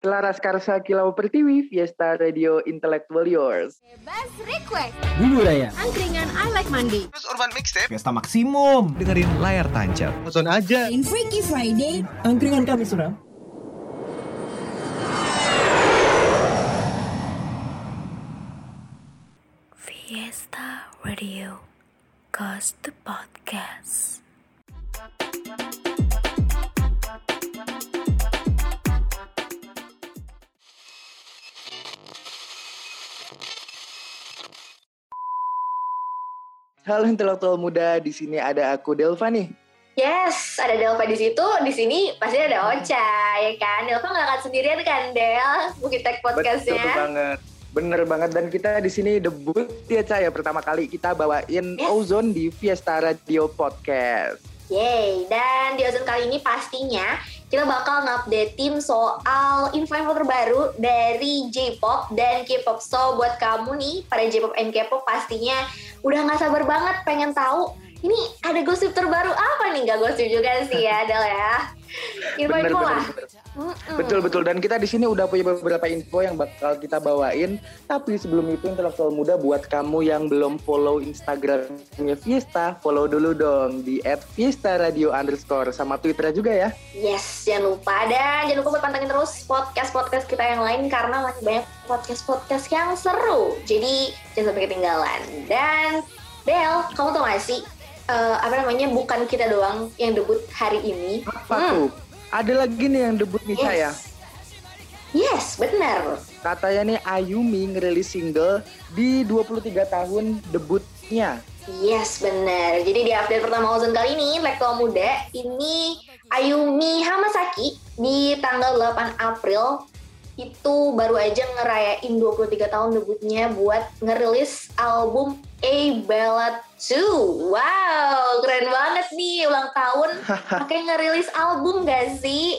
Laras Karsa Kilau Pertiwi, Fiesta Radio Intellectual Yours. Bebas request. Bumbu Raya. Angkringan I Like Mandi. Terus Urban Mixtape. Fiesta Maksimum. dengerin layar tancap. Nonton aja. In Freaky Friday. Angkringan kami suram. Fiesta Radio Cause the Podcast Halo intelektual muda, di sini ada aku Delva nih. Yes, ada Delva di situ. Di sini pasti ada Ocha, ya kan? Delva nggak akan sendirian kan, Del? Bukit Tech Betul Podcastnya. banget. Bener banget dan kita di sini debut ya Ca ya pertama kali kita bawain Yes. Ozone di Fiesta Radio Podcast. Yeay, dan di Ozone kali ini pastinya kita bakal ngupdatein soal info-info terbaru dari J-pop dan K-pop. So, buat kamu nih, para J-pop and K-pop pastinya udah nggak sabar banget pengen tahu ini ada gosip terbaru apa nih? Gak gosip juga sih ya, Del ya. Info-info bener, lah. Betul betul dan kita di sini udah punya beberapa info yang bakal kita bawain. Tapi sebelum itu intelektual muda buat kamu yang belum follow Instagramnya Fiesta, follow dulu dong di @fiesta_radio underscore sama Twitter juga ya. Yes, jangan lupa dan jangan lupa buat pantengin terus podcast-podcast kita yang lain karena masih banyak podcast-podcast yang seru. Jadi jangan sampai ketinggalan. Dan Del, kamu tau gak sih eh, apa namanya bukan kita doang yang debut hari ini? Apa Hmm. tuh? Ada lagi nih yang debut nih saya. Yes, benar. Katanya nih Ayumi ngerilis single di 23 tahun debutnya. Yes, benar. Jadi di update pertama Ozone kali ini, Lektua Muda, ini Ayumi Hamasaki di tanggal 8 April itu baru aja ngerayain 23 tahun debutnya buat ngerilis album A Ballad 2. Wow, keren banget nih ulang tahun pakai ngerilis album gak sih?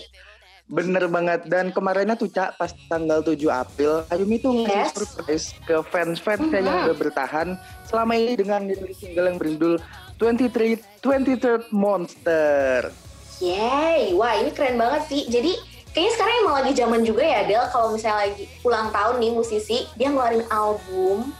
Bener banget dan kemarinnya tuh Cak pas tanggal 7 April Ayumi tuh ngasih Yes. surprise ke fans-fans yang Mhm. udah bertahan selama ini dengan ngerilis single yang berjudul 23 23rd Monster. Yay, wah ini keren banget sih. Jadi kayaknya sekarang emang lagi zaman juga ya Del kalau misalnya lagi ulang tahun nih musisi dia ngeluarin album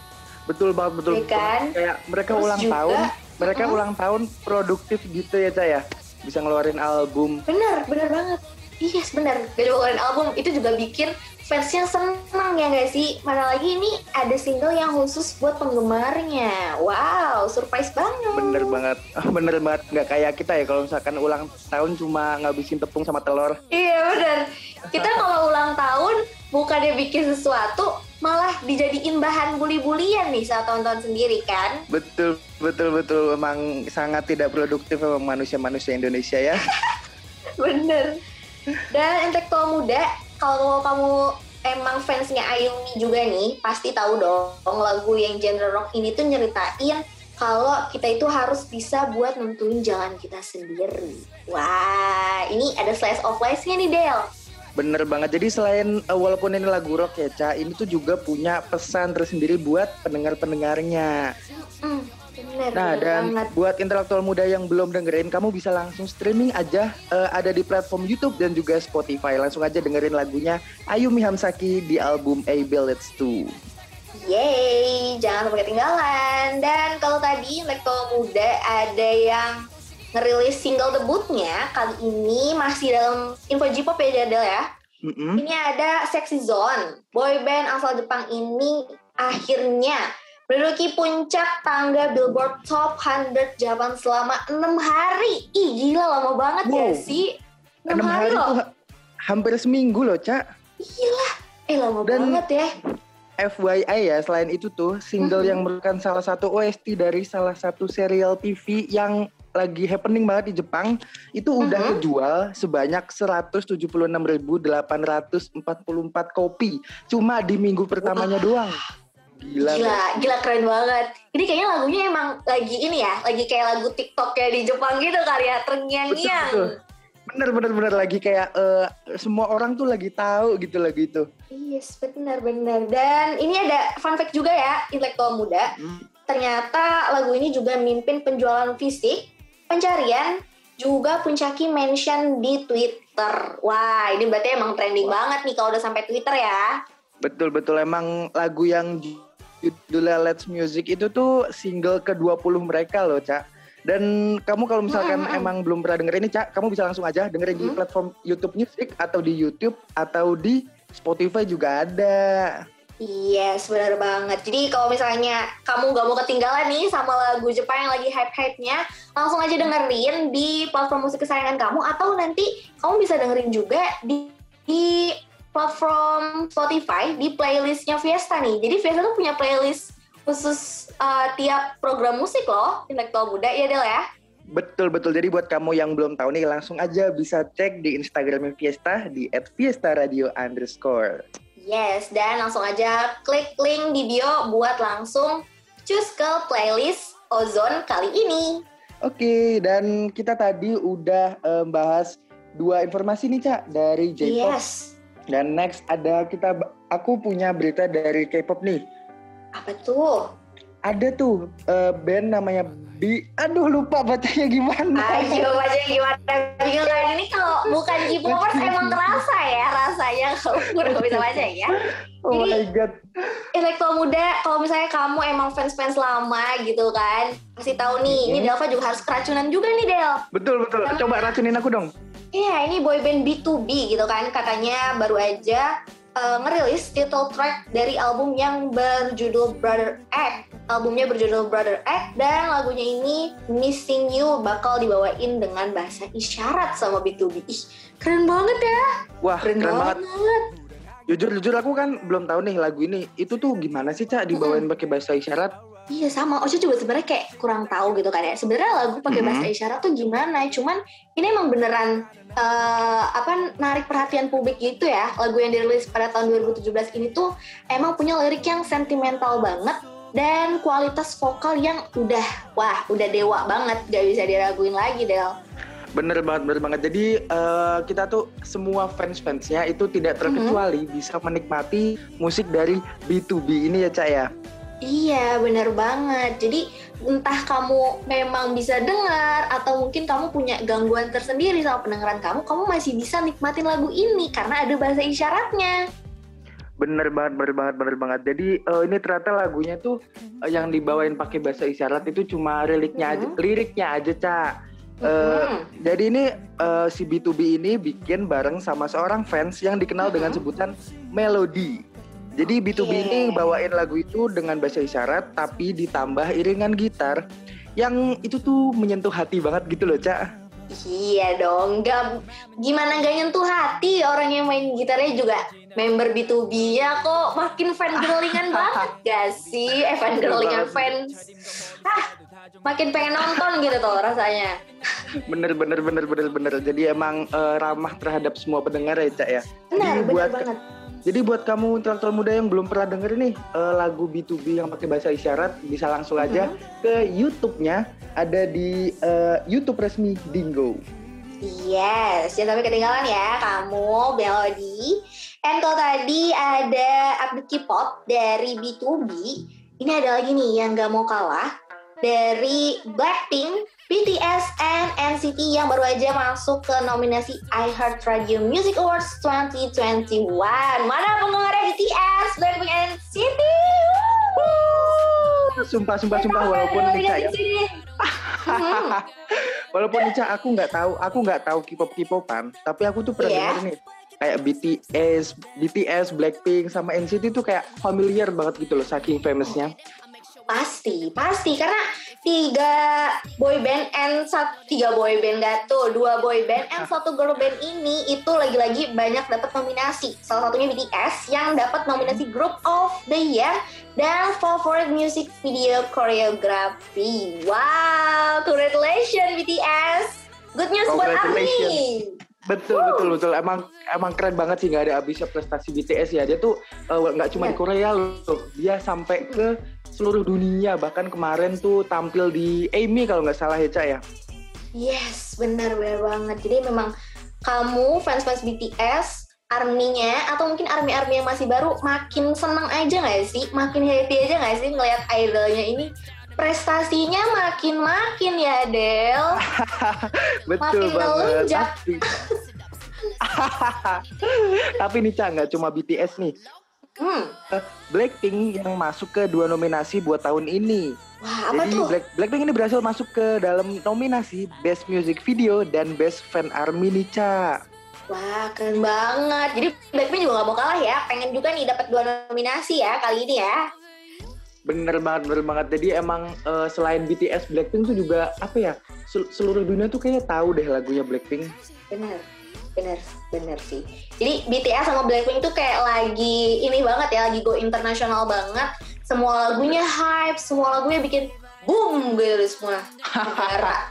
Betul banget betul. Iya kan? Kayak mereka Terus ulang juga, tahun, mereka mm-mm. ulang tahun produktif gitu ya Cak ya. Bisa ngeluarin album. bener bener banget yes bener gak cuma ngeluarin album itu juga bikin fansnya senang ya gak sih mana lagi ini ada single yang khusus buat penggemarnya wow surprise banget Bener banget, bener banget. Nggak kayak kita ya kalau misalkan ulang tahun cuma ngabisin tepung sama telur. iya bener kita kalau ulang tahun bukannya bikin sesuatu malah dijadiin bahan bully-bulian nih saat tonton sendiri kan Betul, betul, betul. Memang sangat tidak produktif memang manusia-manusia Indonesia ya. Bener. Dan intelektual muda, kalau kamu emang fansnya Ayumi juga nih, pasti tahu dong lagu yang genre rock ini tuh nyeritain kalau kita itu harus bisa buat nentuin jalan kita sendiri. Wah, ini ada slice of life-nya nih, Del. Bener banget. Jadi selain eh, walaupun ini lagu rock ya, Ca, ini tuh juga punya pesan tersendiri buat pendengar-pendengarnya. Hmm, bener, Nah, bener dan banget. buat intelektual muda yang belum dengerin, kamu bisa langsung streaming aja eh, ada di platform YouTube dan juga Spotify. Langsung aja dengerin lagunya Ayumi Hamsaki di album A Ballets 2. Yeay, jangan sampai ketinggalan. Dan kalau tadi intelektual muda ada yang ngerilis single debutnya, kali ini masih dalam info J-pop ya, Jadel ya. Mm-mm. Ini ada Sexy Zone. Boy band asal Jepang ini akhirnya menduduki puncak tangga Billboard Top 100 Japan selama 6 hari. Ih gila lama banget ya Wow. sih. 6, Enam hari, hari loh. tuh hampir seminggu loh, Ca. Gila. Eh lama Dan- banget ya. FYI ya, selain itu tuh single Mhm. yang merupakan salah satu OST dari salah satu serial TV yang lagi happening banget di Jepang itu udah Mhm. kejual sebanyak 176.844 kopi cuma di minggu pertamanya doang. Gila. Gila, gila keren banget. Ini kayaknya lagunya emang lagi ini ya, lagi kayak lagu TikTok kayak di Jepang gitu kali ya, terngiang-ngiang. Bener bener bener lagi kayak eh, semua orang tuh lagi tahu gitu lagu itu. Yes, benar-benar. Dan ini ada fun fact juga ya, intelektual muda. Hmm. Ternyata lagu ini juga mimpin penjualan fisik, pencarian, juga Puncaki mention di Twitter. Wah, ini berarti emang trending banget nih kalau udah sampai Twitter ya. Betul betul emang lagu yang judulnya Let's Music itu tuh single ke-20 mereka loh, Cak. Dan kamu kalau misalkan Hmm, emang belum pernah dengerin ini, Cak, kamu bisa langsung aja dengerin di Hmm. platform YouTube Music atau di YouTube atau di Spotify juga ada. Yes, benar banget. Jadi kalau misalnya kamu gak mau ketinggalan nih sama lagu Jepang yang lagi hype-hype-nya, langsung aja dengerin di platform musik kesayangan kamu atau nanti kamu bisa dengerin juga di, di platform Spotify di playlistnya Fiesta nih. Jadi Fiesta tuh punya playlist khusus uh, tiap program musik loh, intelektual muda, ya Del ya? Betul betul. Jadi buat kamu yang belum tahu nih langsung aja bisa cek di Instagramnya Fiesta di @fiestaradio underscore. Yes, dan langsung aja klik link di bio buat langsung choose ke playlist Ozone kali ini. Oke, dan kita tadi udah eh, bahas dua informasi nih Cak dari J-pop. Yes. Dan next ada kita aku punya berita dari K-pop nih. Apa tuh? Ada tuh eh, band namanya B. Aduh lupa bacanya gimana. Ayo aja gimana bingung kan ini kalau bukan K-popers emang kerasa ya rasanya kalau udah bisa baca ya. oh my god. Intelektual muda kalau misalnya kamu emang fans-fans lama gitu kan, kasih tahu nih, ini Mhm. Delva juga harus keracunan juga nih Del. Betul betul. Coba racunin aku dong. Iya, ini boyband B2B gitu kan, katanya baru aja uh, ngerilis title track dari album yang berjudul Brother Act. Albumnya berjudul Brother Act dan lagunya ini Missing You bakal dibawain dengan bahasa isyarat sama B2B. Ih, keren banget ya. Wah Keren, keren, banget. banget. Jujur jujur aku kan belum tahu nih lagu ini. Itu tuh gimana sih Cak dibawain pakai bahasa isyarat? Iya sama, Ocha juga sebenarnya kayak kurang tahu gitu kan ya. Sebenarnya lagu pakai Mhm. bahasa isyarat tuh gimana? Cuman ini emang beneran eh, apa narik perhatian publik gitu ya. Lagu yang dirilis pada tahun 2017 ini tuh emang punya lirik yang sentimental banget dan kualitas vokal yang udah wah udah dewa banget gak bisa diraguin lagi Del. Bener banget, bener banget. Jadi eh, kita tuh semua fans-fansnya itu tidak terkecuali bisa menikmati musik dari B2B ini ya Cak ya. Iya bener banget. Jadi entah kamu memang bisa dengar atau mungkin kamu punya gangguan tersendiri sama pendengaran kamu, kamu masih bisa nikmatin lagu ini karena ada bahasa isyaratnya. Bener banget, bener banget, bener banget. Jadi eh, ini ternyata lagunya tuh eh, yang dibawain pakai bahasa isyarat itu cuma liriknya aja, Mhm. liriknya aja Cak. Eh, Mhm. Jadi ini eh, si B2B ini bikin bareng sama seorang fans yang dikenal dengan sebutan Melody. Jadi B2B Oke. ini bawain lagu itu dengan bahasa isyarat tapi ditambah iringan gitar yang itu tuh menyentuh hati banget gitu loh, Cak. Iya dong, nggak gimana nggak nyentuh hati orang yang main gitarnya juga member B2B ya kok makin fan girlingan banget gak sih? Eh fan girlingan fans. Ah, makin pengen nonton gitu tuh rasanya. Bener bener bener bener bener. Jadi emang eh, ramah terhadap semua pendengar ya, Cak ya. Benar, Jadi benar buat banget. Jadi buat kamu intelektual muda yang belum pernah denger nih eh, lagu B2B yang pakai bahasa isyarat bisa langsung aja Mm-hmm. ke YouTube-nya ada di eh, YouTube resmi Dingo. Yes, jangan sampai ketinggalan ya kamu Melody. And kalau tadi ada update K-pop dari B2B, ini ada lagi nih yang gak mau kalah dari Blackpink, BTS, and NCT yang baru aja masuk ke nominasi iHeartRadio Music Awards 2021. Mana penggemarnya BTS, Blackpink, and NCT? Woo! Sumpah sumpah sumpah walaupun Nica ya. Walaupun Nica aku nggak tahu, aku nggak tahu K-pop K-popan, tapi aku tuh pernah Iya. denger nih kayak BTS, BTS, Blackpink sama NCT tuh kayak familiar banget gitu loh saking famousnya. Pasti, pasti karena tiga boy band and satu tiga boy band gak tuh, dua boy band and satu girl band ini itu lagi-lagi banyak dapat nominasi. Salah satunya BTS yang dapat nominasi Group of the Year dan Favorite Music Video Choreography. Wow, congratulations BTS. Good news buat Ami. Betul betul betul. Emang emang keren banget sih nggak ada habisnya prestasi BTS ya. Dia tuh eh, nggak cuma di Iya. Korea loh. Dia sampai ke seluruh dunia. Bahkan kemarin tuh tampil di AMI kalau nggak salah ya Ca ya. Yes, benar benar banget. Jadi memang kamu fans-fans BTS, arminya atau mungkin army-army yang masih baru makin senang aja nggak sih? Makin happy aja nggak sih ngelihat idolnya ini prestasinya makin-makin ya Del. Betul Makin banget. Tapi, tapi nih Ca, nggak cuma BTS nih. Hmm. Eh, Blackpink yang masuk ke dua nominasi buat tahun ini. Wah, apa Jadi tuh? Black, Blackpink ini berhasil masuk ke dalam nominasi Best Music Video dan Best Fan Army nih, Ca. Wah, keren banget. Jadi Blackpink juga gak mau kalah ya. Pengen juga nih dapat dua nominasi ya kali ini ya. Bener banget, bener banget. Jadi emang eh, selain BTS, Blackpink tuh juga apa ya? sel- seluruh dunia tuh kayaknya tahu deh lagunya Blackpink. Bener, bener, bener sih. Jadi BTS sama Blackpink tuh kayak lagi ini banget ya, lagi go internasional banget. Semua lagunya hype, semua lagunya bikin boom gitu semua negara.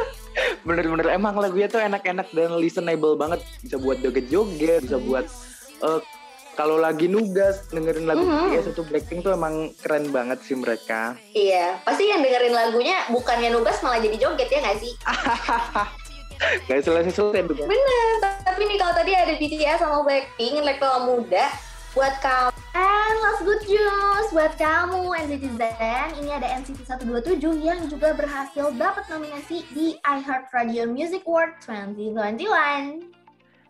Bener-bener emang lagunya tuh enak-enak dan listenable banget. Bisa buat joget-joget, bisa buat eh, kalau lagi nugas dengerin lagu Mhm. BTS atau Blackpink tuh emang keren banget sih mereka. Iya, pasti yang dengerin lagunya bukannya nugas malah jadi joget ya nggak sih? Gak selesai-selesai tuh. Bener, tapi nih kalau tadi ada BTS sama Blackpink, like kalau muda, buat kamu. And last good news buat kamu NCT Zen, ini ada NCT 127 yang juga berhasil dapat nominasi di iHeartRadio Music Award 2021.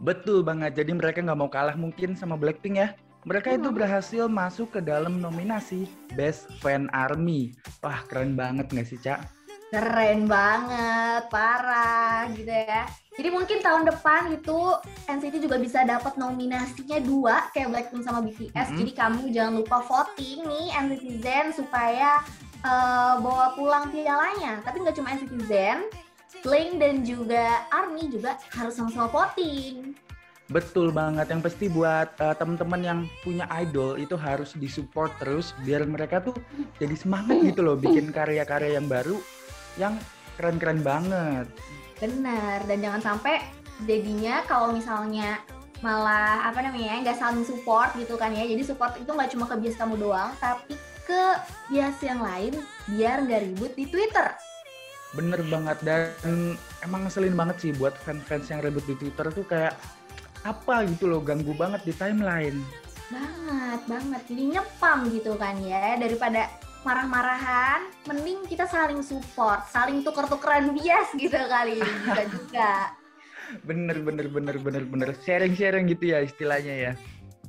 Betul banget. Jadi mereka nggak mau kalah mungkin sama Blackpink ya. Mereka itu Hmm. berhasil masuk ke dalam nominasi Best Fan Army. Wah keren banget nggak sih Cak? Keren banget, parah gitu ya. Jadi mungkin tahun depan itu NCT juga bisa dapat nominasinya dua kayak Blackpink sama BTS. Mhm. Jadi kamu jangan lupa voting nih NCT Zen supaya eh, bawa pulang pialanya. Tapi nggak cuma NCT Zen, Blink dan juga ARMY juga harus sama-sama voting. Betul banget. Yang pasti buat eh, teman-teman yang punya idol itu harus disupport terus biar mereka tuh jadi semangat gitu loh bikin karya-karya yang baru yang keren-keren banget. Benar, dan jangan sampai jadinya kalau misalnya malah apa namanya nggak saling support gitu kan ya. Jadi support itu nggak cuma ke bias kamu doang, tapi ke bias yang lain biar nggak ribut di Twitter. Bener banget dan emang ngeselin banget sih buat fans-fans yang ribut di Twitter tuh kayak apa gitu loh ganggu banget di timeline. Banget, banget. Jadi nyepam gitu kan ya. Daripada marah-marahan, mending kita saling support, saling tuker-tukeran bias gitu kali. Bisa juga. Bener bener bener bener bener sharing-sharing gitu ya istilahnya ya.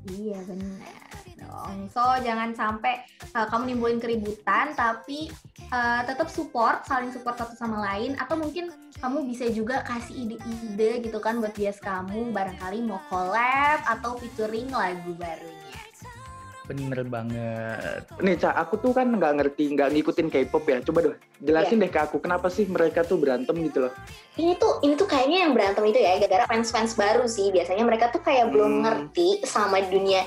Iya benar dong. So jangan sampai uh, kamu nimbulin keributan, tapi uh, tetap support, saling support satu sama lain. Atau mungkin kamu bisa juga kasih ide-ide gitu kan buat bias kamu, barangkali mau collab atau featuring lagu barunya. Bener banget. Nih Ca, aku tuh kan nggak ngerti, nggak ngikutin K-pop ya. Coba deh, jelasin deh ke aku kenapa sih mereka tuh berantem gitu loh. Ini tuh ini tuh kayaknya yang berantem itu ya gara-gara fans-fans baru sih. Biasanya mereka tuh kayak belum Hmm. ngerti sama dunia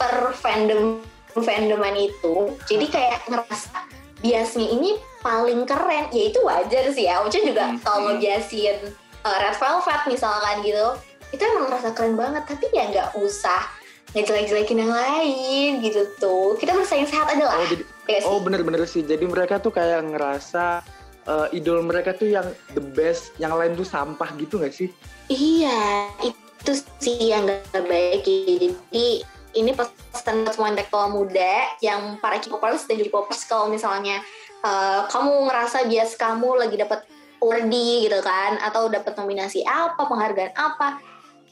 per fandom fandoman itu. Jadi kayak ngerasa biasnya ini paling keren. Ya itu wajar sih ya. Uca juga Hmm. kalau ngebiasin uh, Red Velvet misalkan gitu. Itu emang ngerasa keren banget. Tapi ya nggak usah ngejelek-jelekin yang lain gitu tuh. Kita bersaing sehat aja lah. Oh, jadi, ya sih? oh bener-bener sih. Jadi mereka tuh kayak ngerasa eh, idol mereka tuh yang the best, yang lain tuh sampah gitu nggak sih? Iya, itu sih yang gak baik. Jadi ini pesan buat semua intelektual muda yang para K-popers dan juga popers kalau misalnya eh, kamu ngerasa bias kamu lagi dapat awardee gitu kan atau dapat nominasi apa, penghargaan apa,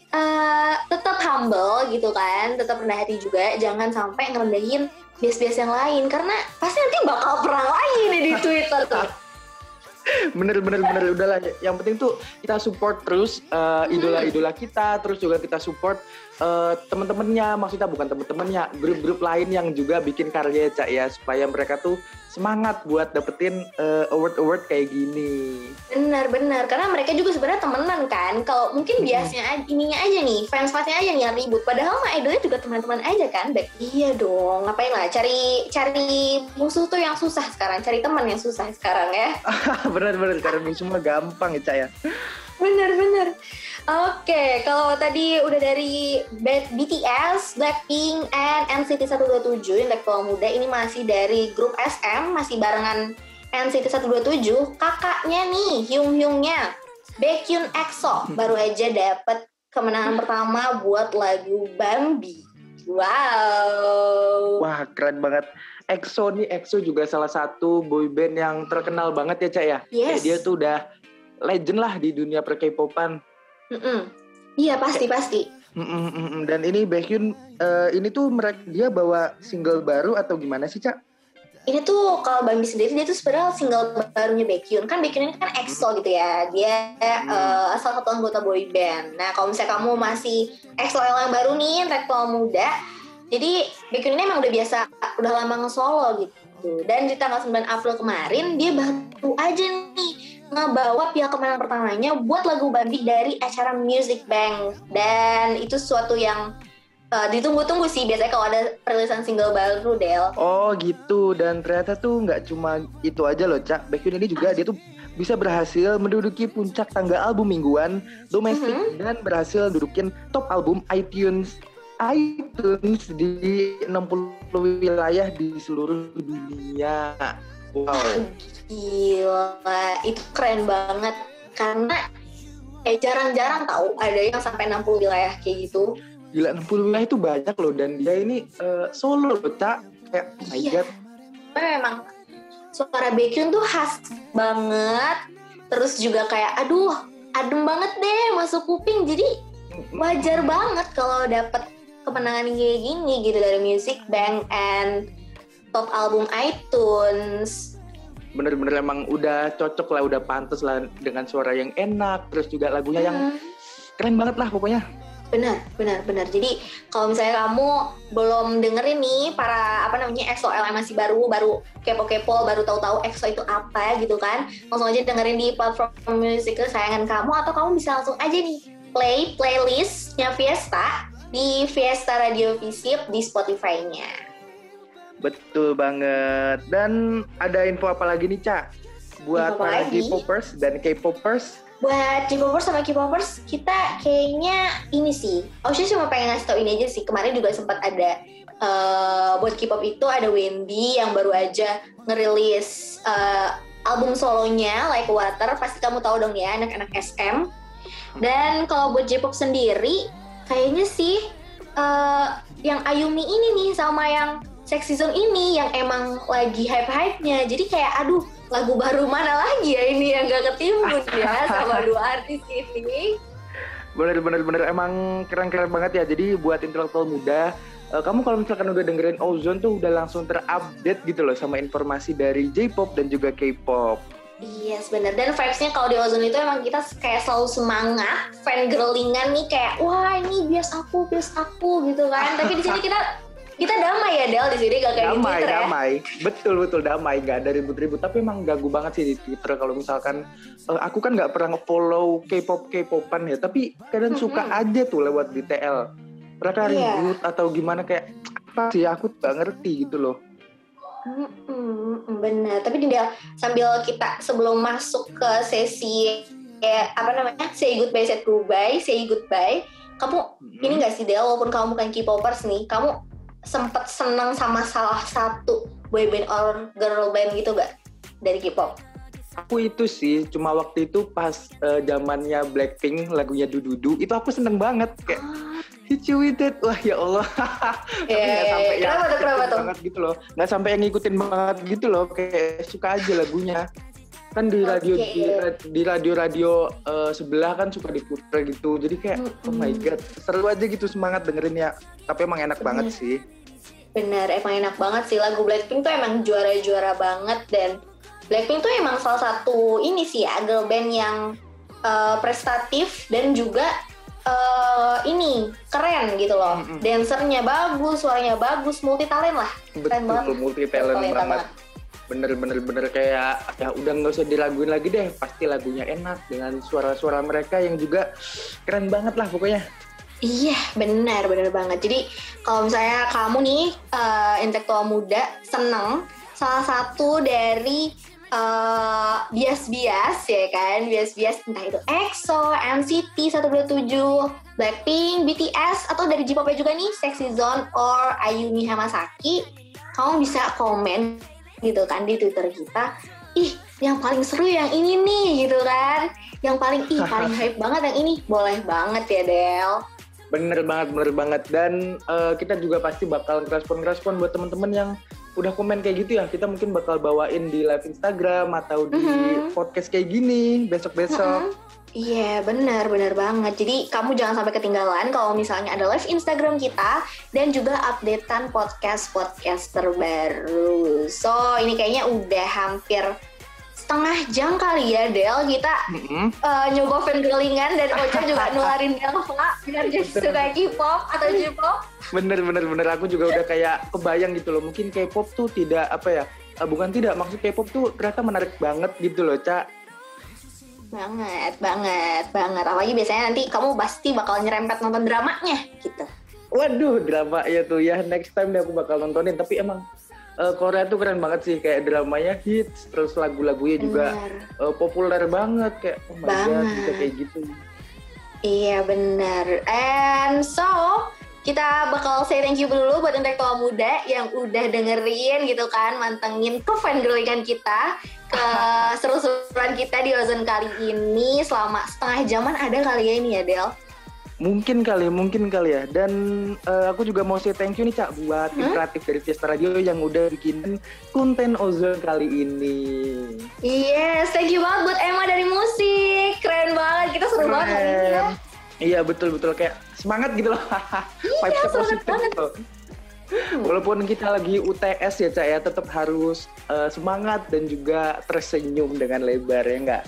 eh, tetap humble gitu kan, tetap rendah hati juga, jangan sampai ngerendahin bias-bias yang lain karena pasti nanti bakal perang lagi nih di Twitter tuh. bener bener bener udahlah yang penting tuh kita support terus uh, idola-idola kita terus juga kita support uh, teman-temannya maksudnya bukan teman-temannya grup-grup lain yang juga bikin karya cak ya supaya mereka tuh semangat buat dapetin uh, award-award kayak gini Benar, benar. Karena mereka juga sebenarnya temenan kan. Kalau mungkin biasanya ininya aja nih, fans-fansnya aja nih yang ribut. Padahal mah idolnya juga teman-teman aja kan. Baik. Iya dong, ngapain lah cari cari musuh tuh yang susah sekarang, cari teman yang susah sekarang ya. bener-bener karena semua gampang ya cak ya Bener, Oke, kalau tadi udah dari BTS, Blackpink, and NCT 127 intelektual muda, ini masih dari grup SM, masih barengan NCT 127. Kakaknya nih, Hyung Hyungnya, Baekhyun EXO, baru aja dapet kemenangan pertama buat lagu Bambi. Wow. Wah keren banget. EXO nih, EXO juga salah satu boyband yang terkenal banget ya Cak ya. Kayak Yes. dia tuh udah legend lah di dunia per K-popan. Mm-mm. Iya pasti pasti. Mm, mm, mm, mm. Dan ini Baekhyun eh, ini tuh mereka dia bawa single baru atau gimana sih Cak? Ini tuh kalau Bambi sendiri dia tuh sebenarnya single barunya Baekhyun kan Baekhyun ini kan EXO gitu ya dia eh, salah satu anggota boy band. Nah kalau misalnya kamu masih EXO yang baru nih intelektual muda, jadi Baekhyun ini emang udah biasa udah lama nge-solo gitu. Dan di tanggal 9 April kemarin dia baru aja nih ngebawa pihak kemenangan pertamanya buat lagu Bambi dari acara Music Bank dan itu suatu yang eh, ditunggu-tunggu sih biasanya kalau ada perilisan single baru Del. Oh gitu dan ternyata tuh nggak cuma itu aja loh Cak. Baekhyun ini juga dia tuh bisa berhasil menduduki puncak tangga album mingguan domestik dan berhasil dudukin top album iTunes iTunes di 60 wilayah di seluruh dunia. Wow. Gila, itu keren banget karena eh jarang-jarang tahu ada yang sampai 60 wilayah kayak gitu. Gila 60 wilayah itu banyak loh dan dia ini eh, solo loh Cak. Kayak oh my Iya. god. Memang suara Baekhyun tuh khas banget. Terus juga kayak aduh, adem banget deh masuk kuping. Jadi wajar banget kalau dapet kemenangan kayak gini gitu dari Music Bank and top album iTunes. Bener-bener emang udah cocok lah, udah pantas lah dengan suara yang enak, terus juga lagunya yang Hmm. keren banget lah pokoknya. Benar, benar, benar. Jadi kalau misalnya kamu belum dengerin nih para apa namanya EXO yang masih baru, baru kepo-kepo, baru tahu-tahu EXO itu apa gitu kan, langsung aja dengerin di platform musik kesayangan kamu atau kamu bisa langsung aja nih play playlistnya Fiesta di Fiesta Radio Visip di Spotify-nya. Betul banget. Dan ada info apa lagi nih, Cak? Buat Info para? J-popers dan K-popers. Buat J-popers sama K-popers, kita kayaknya ini sih. Aku cuma pengen ngasih tau ini aja sih. Kemarin juga sempat ada eh, buat K-pop itu ada Wendy yang baru aja ngerilis eh, album solonya Like Water. Pasti kamu tahu dong ya anak-anak SM. Dan kalau buat J-pop sendiri, kayaknya sih eh, yang Ayumi ini nih sama yang Sexy Zone ini yang emang lagi hype-hype-nya. Jadi kayak aduh lagu baru mana lagi ya ini yang gak ketimbun ya sama dua artis ini. Bener-bener bener emang keren-keren banget ya. Jadi buat intelektual muda, eh, kamu kalau misalkan udah dengerin Ozone tuh udah langsung terupdate gitu loh sama informasi dari J-pop dan juga K-pop. Iya sebenarnya dan vibes-nya kalau di Ozone itu emang kita kayak selalu semangat, fan girlingan nih kayak wah ini bias aku, bias aku gitu kan. Tapi di sini kita kita damai ya Del di sini gak kayak di damai, Twitter ya. damai. Betul, betul damai. Nggak ada ribut-ribut. Tapi emang ganggu banget sih di Twitter kalau misalkan eh, aku kan nggak pernah follow K-pop K-popan ya. Tapi kadang suka aja tuh lewat di TL. Mereka Iya. ribut atau gimana kayak apa sih aku nggak ngerti gitu loh. Mm-mm, benar. Tapi Del sambil kita sebelum masuk ke sesi eh, apa namanya say goodbye, say goodbye, say goodbye. Kamu Mm-mm. ini gak sih Del, walaupun kamu bukan K-popers nih, kamu sempet seneng sama salah satu boyband or girl band gitu gak dari K-pop? Aku itu sih cuma waktu itu pas eh, zamannya Blackpink lagunya Dududu itu aku seneng banget kayak hit you with it wah ya Allah tapi Iya, nggak iya, sampai iya. yang Kenapa tuh, kenapa tuh? banget gitu loh nggak sampai yang ngikutin banget gitu loh kayak suka aja lagunya kan di radio Oke. di, di radio radio eh, sebelah kan suka diputer gitu jadi kayak oh my god seru aja gitu semangat dengerin ya tapi emang enak banget sih Bener, emang enak banget sih lagu Blackpink tuh emang juara-juara banget dan Blackpink tuh emang salah satu ini sih ya girl band yang eh, prestatif dan juga eh, ini keren gitu loh. Mm-mm. Dancernya bagus, suaranya bagus, multi talent lah. Keren banget. betul multi talent banget bener bener kayak ya udah nggak usah diraguin lagi deh pasti lagunya enak dengan suara-suara mereka yang juga keren banget lah pokoknya Iya, benar, benar banget. Jadi kalau misalnya kamu nih eh, intelektual muda seneng salah satu dari eh, bias-bias ya kan, bias-bias entah itu EXO, NCT 127, Blackpink, BTS atau dari J-pop juga nih, Sexy Zone or Ayumi Hamasaki, kamu bisa komen gitu kan di Twitter kita. Ih, yang paling seru yang ini nih gitu kan. Yang paling ih paling hype banget yang ini. Boleh banget ya, Del. Bener banget, bener banget. Dan eh, kita juga pasti bakal respon-respon buat teman-teman yang udah komen kayak gitu ya. Kita mungkin bakal bawain di live Instagram atau di Mhm. podcast kayak gini besok-besok. Iya, benar, benar banget. Jadi kamu jangan sampai ketinggalan kalau misalnya ada live Instagram kita dan juga updatean podcast-podcast terbaru. So, ini kayaknya udah hampir setengah jam kali ya, Del. Kita Mm-mm. eh, nyoba fangirlingan dan Ocha juga nularin Delva biar jadi suka K-pop atau J-pop. Bener, bener, bener. Aku juga udah kayak kebayang gitu loh. Mungkin K-pop tuh tidak apa ya? eh, bukan tidak, maksud K-pop tuh ternyata menarik banget gitu loh, Cak. Banget, banget, banget. Apalagi biasanya nanti kamu pasti bakal nyerempet nonton dramanya gitu. Waduh, drama ya tuh ya. Next time deh aku bakal nontonin. Tapi emang eh, Korea tuh keren banget sih. Kayak dramanya hits, terus lagu-lagunya juga eh, populer banget. Kayak oh my god, Banget. bisa kayak gitu. Iya benar. And so kita bakal say thank you dulu buat intelektual muda yang udah dengerin gitu kan, mantengin ke fangirlingan kita, ke seru-seruan kita di Ozon kali ini selama setengah jaman ada kali ya ini ya Del. Mungkin kali, mungkin kali ya. Dan eh, aku juga mau say thank you nih Cak buat tim Hmm? kreatif dari Fiesta Radio yang udah bikin konten Ozone kali ini. Yes, thank you banget buat Emma dari musik, keren banget, kita seru banget hari ini ya. Iya betul betul kayak semangat gitu loh. Vibes-nya semangat positif banget. gitu. Walaupun kita lagi UTS ya Cak ya, tetap harus eh, semangat dan juga tersenyum dengan lebar ya enggak?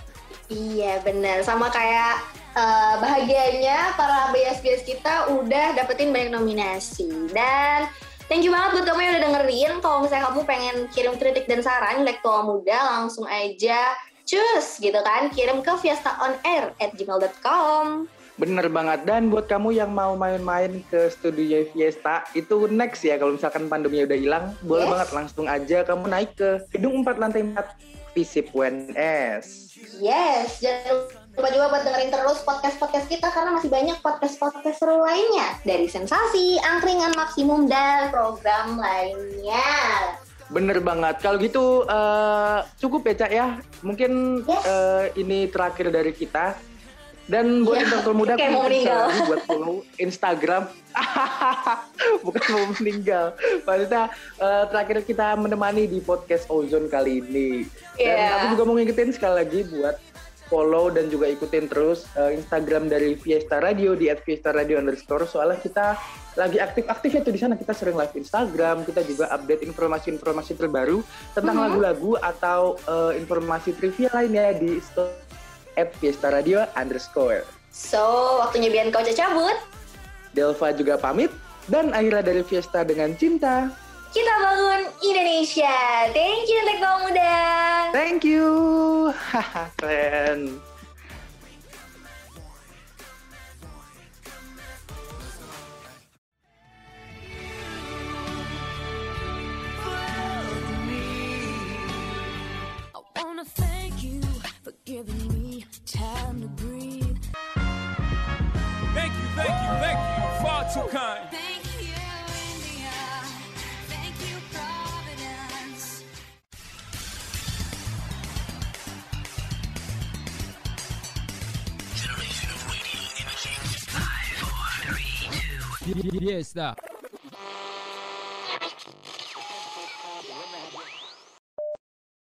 Iya benar, sama kayak eh, bahagianya para bias-bias kita udah dapetin banyak nominasi dan thank you banget buat kamu yang udah dengerin. Kalau misalnya kamu pengen kirim kritik dan saran intelektual muda langsung aja cus gitu kan kirim ke fiestaonair at gmail.com Bener banget. Dan buat kamu yang mau main-main ke studio Fiesta, itu next ya. Kalau misalkan pandeminya udah hilang, boleh Yes. banget langsung aja kamu naik ke gedung 4 lantai 4 Visip UNS. Yes, jangan lupa juga buat dengerin terus podcast-podcast kita karena masih banyak podcast-podcast seru lainnya dari sensasi, angkringan maksimum dan program lainnya. Bener banget. Kalau gitu eh, cukup ya Cak ya. Mungkin Yes. eh, ini terakhir dari kita. Dan buat Iya, intelektual muda, kayak mau meninggal. buat follow Instagram. Bukan mau meninggal. Maksudnya eh, terakhir kita menemani di podcast Ozone kali ini. Dan Iya. aku juga mau ngingetin sekali lagi buat follow dan juga ikutin terus eh, Instagram dari Fiesta Radio di @fiesta_radio underscore. Soalnya kita lagi aktif-aktif ya tuh di sana. Kita sering live Instagram, kita juga update informasi-informasi terbaru tentang Mhm. lagu-lagu atau eh, informasi trivia lainnya di store Fiesta Radio underscore. So, waktunya Bian kau cabut. Delva juga pamit dan akhirnya dari Fiesta dengan cinta. Kita bangun Indonesia. Thank you, intelektual muda. Thank you. Haha, keren. I wanna thank you for giving me time to breathe. Thank you, thank you, thank you. Far too kind. Thank you, India. Thank you, Providence. Fiesta